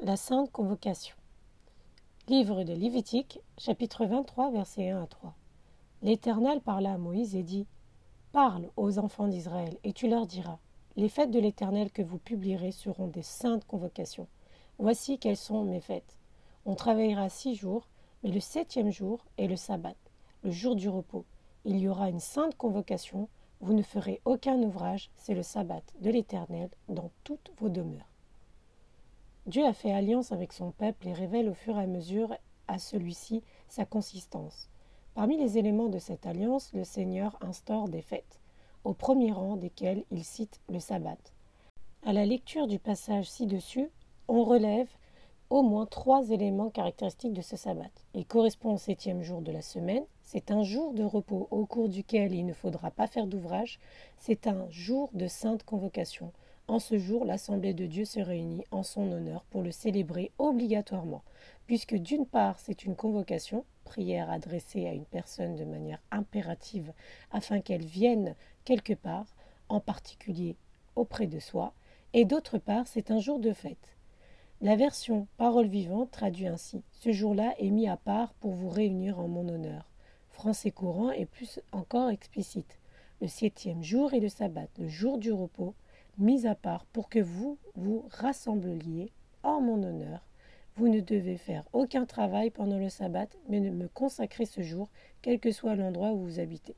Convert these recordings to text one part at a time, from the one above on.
La Sainte Convocation. Livre de Lévitique, chapitre 23, versets 1 à 3. L'Éternel parla à Moïse et dit Parle aux enfants d'Israël, et tu leur diras Les fêtes de l'Éternel que vous publierez seront des saintes convocations. Voici quelles sont mes fêtes. On travaillera six jours, mais le septième jour est le sabbat, le jour du repos. Il y aura une sainte convocation. Vous ne ferez aucun ouvrage, c'est le sabbat de l'Éternel dans toutes vos demeures. Dieu a fait alliance avec son peuple et révèle au fur et à mesure à celui-ci sa consistance. Parmi les éléments de cette alliance, le Seigneur instaure des fêtes, au premier rang desquelles il cite le sabbat. À la lecture du passage ci-dessus, on relève au moins trois éléments caractéristiques de ce sabbat. Il correspond au septième jour de la semaine, c'est un jour de repos au cours duquel il ne faudra pas faire d'ouvrage, c'est un jour de sainte convocation, en ce jour, l'Assemblée de Dieu se réunit en son honneur pour le célébrer obligatoirement, puisque d'une part c'est une convocation, prière adressée à une personne de manière impérative afin qu'elle vienne quelque part, en particulier auprès de soi, et d'autre part c'est un jour de fête. La version parole vivante traduit ainsi Ce jour-là est mis à part pour vous réunir en mon honneur. Français courant est plus encore explicite. Le septième jour est le sabbat, le jour du repos, mis à part pour que vous vous rassembliez en mon honneur. Vous ne devez faire aucun travail pendant le sabbat, mais ne me consacrer ce jour, quel que soit l'endroit où vous habitez.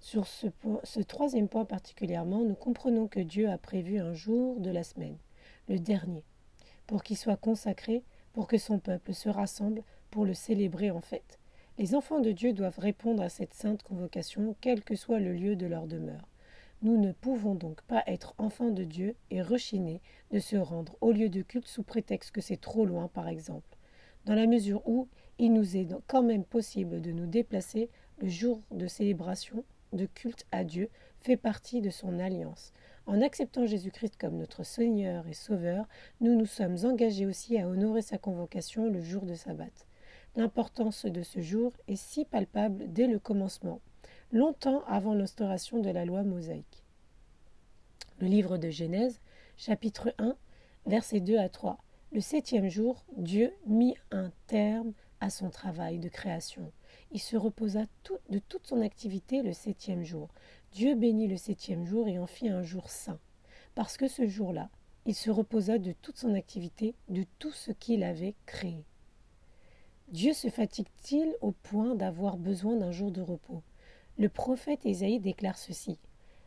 Sur ce, ce troisième point particulièrement, nous comprenons que Dieu a prévu un jour de la semaine, le dernier, pour qu'il soit consacré, pour que son peuple se rassemble pour le célébrer en fête. Les enfants de Dieu doivent répondre à cette sainte convocation, quel que soit le lieu de leur demeure. Nous ne pouvons donc pas être enfants de Dieu et rechiner de se rendre au lieu de culte sous prétexte que c'est trop loin, par exemple. Dans la mesure où il nous est quand même possible de nous déplacer, le jour de célébration de culte à Dieu fait partie de son alliance. En acceptant Jésus-Christ comme notre Seigneur et Sauveur, nous nous sommes engagés aussi à honorer sa convocation le jour de sabbat. L'importance de ce jour est si palpable dès le commencement longtemps avant l'instauration de la loi mosaïque. Le livre de Genèse, chapitre 1, versets 2 à 3. Le septième jour, Dieu mit un terme à son travail de création. Il se reposa de toute son activité le septième jour. Dieu bénit le septième jour et en fit un jour saint. Parce que ce jour-là, il se reposa de toute son activité, de tout ce qu'il avait créé. Dieu se fatigue-t-il au point d'avoir besoin d'un jour de repos? Le prophète Ésaïe déclare ceci.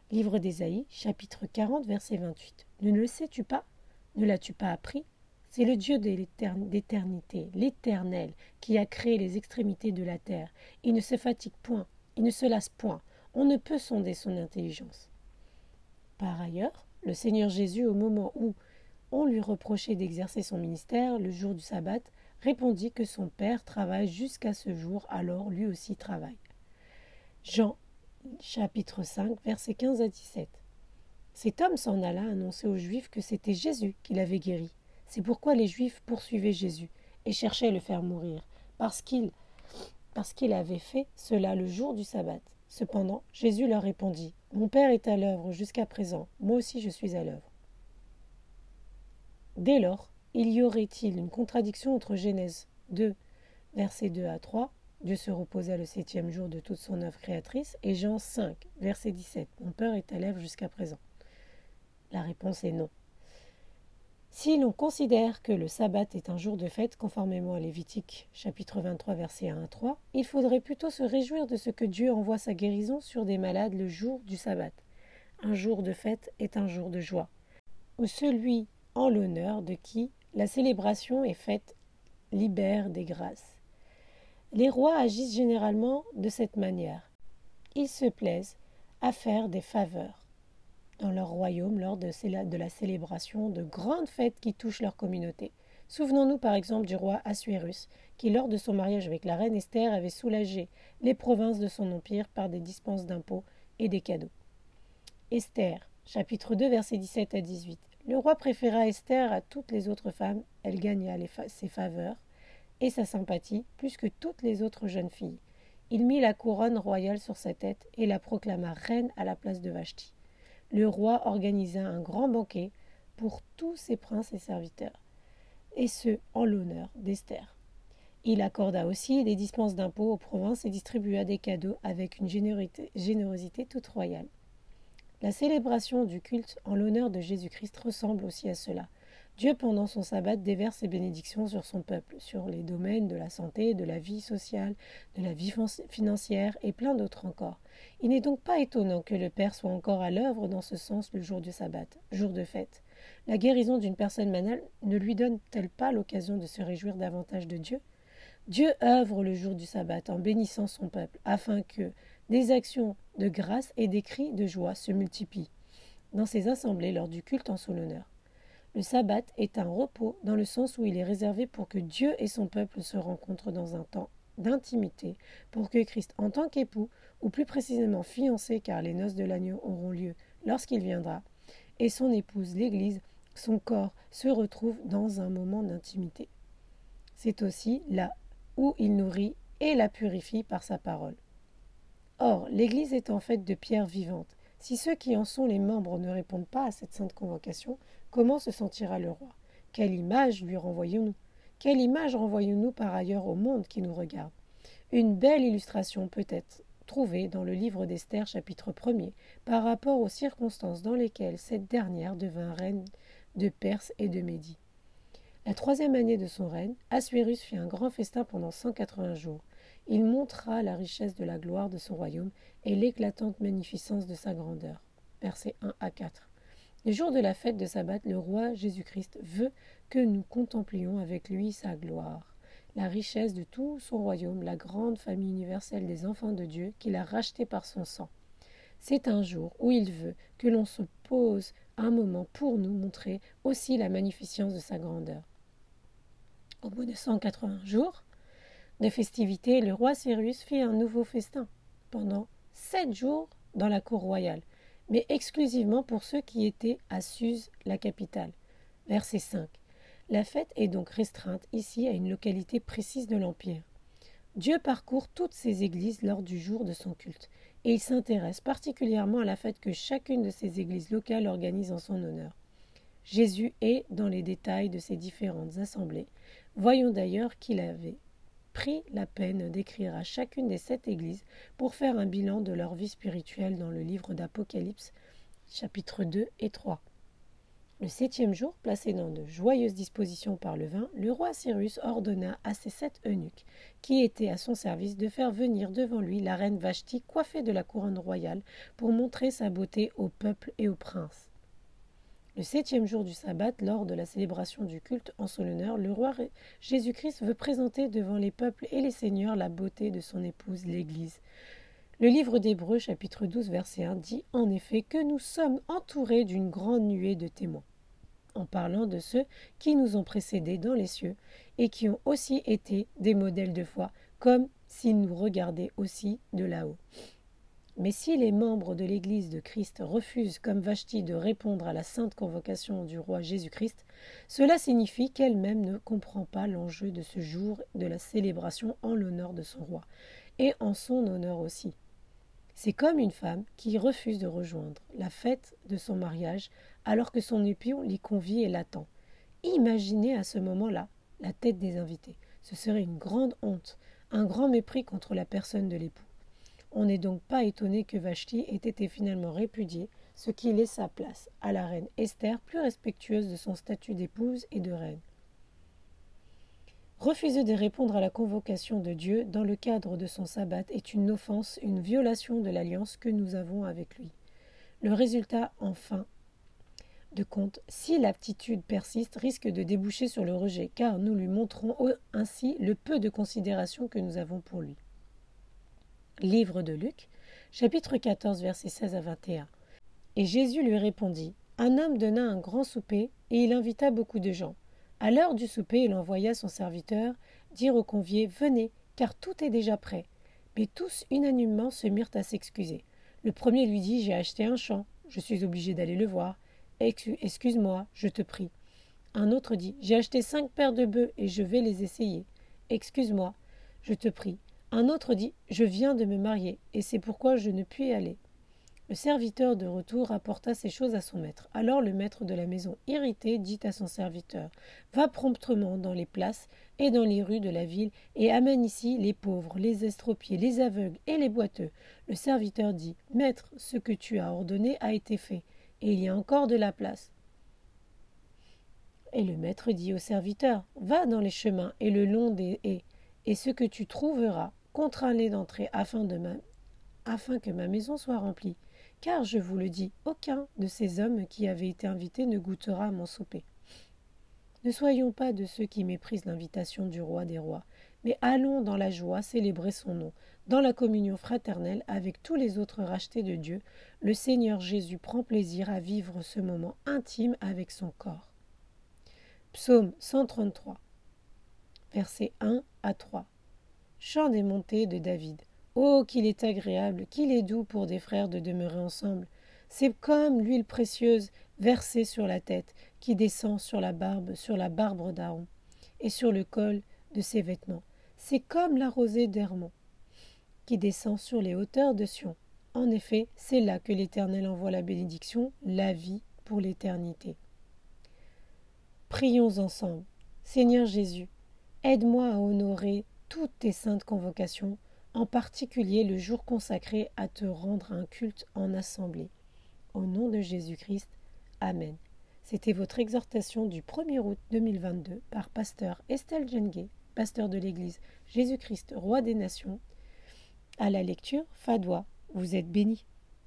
Livre d'Ésaïe, chapitre 40, verset 28. Ne le sais-tu pas? Ne l'as-tu pas appris? C'est le Dieu d'éternité, l'Éternel, qui a créé les extrémités de la terre. Il ne se fatigue point, il ne se lasse point. On ne peut sonder son intelligence. Par ailleurs, le Seigneur Jésus, au moment où on lui reprochait d'exercer son ministère le jour du sabbat, répondit que son Père travaille jusqu'à ce jour, alors lui aussi travaille. Jean chapitre 5 versets 15 à 17. Cet homme s'en alla annoncer aux Juifs que c'était Jésus qui l'avait guéri. C'est pourquoi les Juifs poursuivaient Jésus et cherchaient à le faire mourir, parce qu'il parce qu'il avait fait cela le jour du sabbat. Cependant, Jésus leur répondit Mon Père est à l'œuvre jusqu'à présent, moi aussi je suis à l'œuvre. Dès lors, il y aurait-il une contradiction entre Genèse 2, versets 2 à 3 Dieu se reposa le septième jour de toute son œuvre créatrice. Et Jean 5, verset 17. Mon peur est à l'œuvre jusqu'à présent. La réponse est non. Si l'on considère que le sabbat est un jour de fête, conformément à Lévitique chapitre 23 verset 1 à 3, il faudrait plutôt se réjouir de ce que Dieu envoie sa guérison sur des malades le jour du sabbat. Un jour de fête est un jour de joie, ou celui en l'honneur de qui la célébration est faite libère des grâces. Les rois agissent généralement de cette manière. Ils se plaisent à faire des faveurs dans leur royaume lors de, la célébration de grandes fêtes qui touchent leur communauté. Souvenons-nous par exemple du roi Assuérus, qui lors de son mariage avec la reine Esther avait soulagé les provinces de son empire par des dispenses d'impôts et des cadeaux. Esther, chapitre 2, versets 17 à 18. Le roi préféra Esther à toutes les autres femmes, elle gagna ses faveurs, et sa sympathie plus que toutes les autres jeunes filles. Il mit la couronne royale sur sa tête et la proclama reine à la place de Vashti. Le roi organisa un grand banquet pour tous ses princes et serviteurs, et ce en l'honneur d'Esther. Il accorda aussi des dispenses d'impôts aux provinces et distribua des cadeaux avec une générosité, toute royale. La célébration du culte en l'honneur de Jésus-Christ ressemble aussi à cela. Dieu, pendant son sabbat, déverse ses bénédictions sur son peuple, sur les domaines de la santé, de la vie sociale, de la vie financière et plein d'autres encore. Il n'est donc pas étonnant que le Père soit encore à l'œuvre dans ce sens le jour du sabbat, jour de fête. La guérison d'une personne manale ne lui donne-t-elle pas l'occasion de se réjouir davantage de Dieu? Dieu œuvre le jour du sabbat en bénissant son peuple, afin que des actions de grâce et des cris de joie se multiplient dans ses assemblées lors du culte en son honneur. Le sabbat est un repos dans le sens où il est réservé pour que Dieu et son peuple se rencontrent dans un temps d'intimité, pour que Christ, en tant qu'époux, ou plus précisément fiancé, car les noces de l'agneau auront lieu lorsqu'il viendra, et son épouse, l'Église, son corps, se retrouvent dans un moment d'intimité. C'est aussi là où il nourrit et la purifie par sa parole. Or, l'Église est en fait de pierres vivantes. Si ceux qui en sont les membres ne répondent pas à cette sainte convocation, Comment se sentira le roi? Quelle image lui renvoyons-nous? Quelle image renvoyons-nous par ailleurs au monde qui nous regarde? Une belle illustration peut être trouvée dans le livre d'Esther chapitre 1 par rapport aux circonstances dans lesquelles cette dernière devint reine de Perse et de Médie. La troisième année de son règne, Assuérus fit un grand festin pendant 180 jours. Il montra la richesse de la gloire de son royaume et l'éclatante magnificence de sa grandeur. Versets 1 à 4. Le jour de la fête de sabbat, le roi Jésus-Christ veut que nous contemplions avec lui sa gloire, la richesse de tout son royaume, la grande famille universelle des enfants de Dieu qu'il a racheté par son sang. C'est un jour où il veut que l'on se pose un moment pour nous montrer aussi la magnificence de sa grandeur. Au bout de 180 jours de festivités, le roi Cyrus fit un nouveau festin pendant sept jours dans la cour royale mais exclusivement pour ceux qui étaient à Suse, la capitale. Verset 5. La fête est donc restreinte ici à une localité précise de l'Empire. Dieu parcourt toutes ces églises lors du jour de son culte, et il s'intéresse particulièrement à la fête que chacune de ces églises locales organise en son honneur. Jésus est dans les détails de ces différentes assemblées. Voyons d'ailleurs qu'il avait pris la peine d'écrire à chacune des sept églises pour faire un bilan de leur vie spirituelle dans le livre d'Apocalypse, chapitres 2 et 3. Le septième jour, placé dans de joyeuses dispositions par le vin, le roi Cyrus ordonna à ses sept eunuques, qui étaient à son service, de faire venir devant lui la reine Vashti coiffée de la couronne royale pour montrer sa beauté au peuple et aux princes. Le septième jour du sabbat, lors de la célébration du culte en son honneur, le roi Jésus-Christ veut présenter devant les peuples et les seigneurs la beauté de son épouse, l'Église. Le livre d'Hébreux, chapitre 12, verset 1, dit en effet que nous sommes entourés d'une grande nuée de témoins, en parlant de ceux qui nous ont précédés dans les cieux et qui ont aussi été des modèles de foi, comme s'ils nous regardaient aussi de là-haut. Mais si les membres de l'Église de Christ refusent, comme Vashti, de répondre à la sainte convocation du roi Jésus-Christ, cela signifie qu'elle-même ne comprend pas l'enjeu de ce jour de la célébration en l'honneur de son roi, et en son honneur aussi. C'est comme une femme qui refuse de rejoindre la fête de son mariage alors que son époux l'y convie et l'attend. Imaginez à ce moment-là la tête des invités. Ce serait une grande honte, un grand mépris contre la personne de l'époux. On n'est donc pas étonné que Vashti ait été finalement répudiée, ce qui laissa place à la reine Esther, plus respectueuse de son statut d'épouse et de reine. Refuser de répondre à la convocation de Dieu dans le cadre de son sabbat est une offense, une violation de l'alliance que nous avons avec lui. Le résultat, enfin, de compte, si l'aptitude persiste, risque de déboucher sur le rejet, car nous lui montrons ainsi le peu de considération que nous avons pour lui. Livre de Luc, chapitre 14, versets 16 à 21. Et Jésus lui répondit Un homme donna un grand souper, et il invita beaucoup de gens. À l'heure du souper, il envoya son serviteur dire aux conviés Venez, car tout est déjà prêt. Mais tous unanimement se mirent à s'excuser. Le premier lui dit J'ai acheté un champ, je suis obligé d'aller le voir. Excuse-moi, je te prie. Un autre dit J'ai acheté cinq paires de bœufs et je vais les essayer. Excuse-moi, je te prie. Un autre dit Je viens de me marier, et c'est pourquoi je ne puis aller. Le serviteur de retour apporta ces choses à son maître. Alors le maître de la maison, irrité, dit à son serviteur Va promptement dans les places et dans les rues de la ville, et amène ici les pauvres, les estropiés, les aveugles et les boiteux. Le serviteur dit Maître, ce que tu as ordonné a été fait, et il y a encore de la place. Et le maître dit au serviteur Va dans les chemins et le long des haies, et ce que tu trouveras, contrains-les d'entrer afin, que ma maison soit remplie. Car, je vous le dis, aucun de ces hommes qui avaient été invités ne goûtera à mon souper. Ne soyons pas de ceux qui méprisent l'invitation du roi des rois, mais allons dans la joie célébrer son nom, dans la communion fraternelle avec tous les autres rachetés de Dieu. Le Seigneur Jésus prend plaisir à vivre ce moment intime avec son corps. Psaume 133, versets 1 à 3. Chant des montées de David. Oh, qu'il est agréable, qu'il est doux pour des frères de demeurer ensemble. C'est comme l'huile précieuse versée sur la tête, qui descend sur la barbe, sur la barbe d'Aaron, et sur le col de ses vêtements. C'est comme la rosée d'Hermon, qui descend sur les hauteurs de Sion. En effet, c'est là que l'Éternel envoie la bénédiction, la vie pour l'éternité. Prions ensemble. Seigneur Jésus, aide-moi à honorer toutes tes saintes convocations, en particulier le jour consacré à te rendre un culte en assemblée. Au nom de Jésus-Christ. Amen. C'était votre exhortation du 1er août 2022 par pasteur Estelle Jengue, pasteur de l'Église Jésus-Christ, roi des nations. À la lecture, Fadois, vous êtes bénis.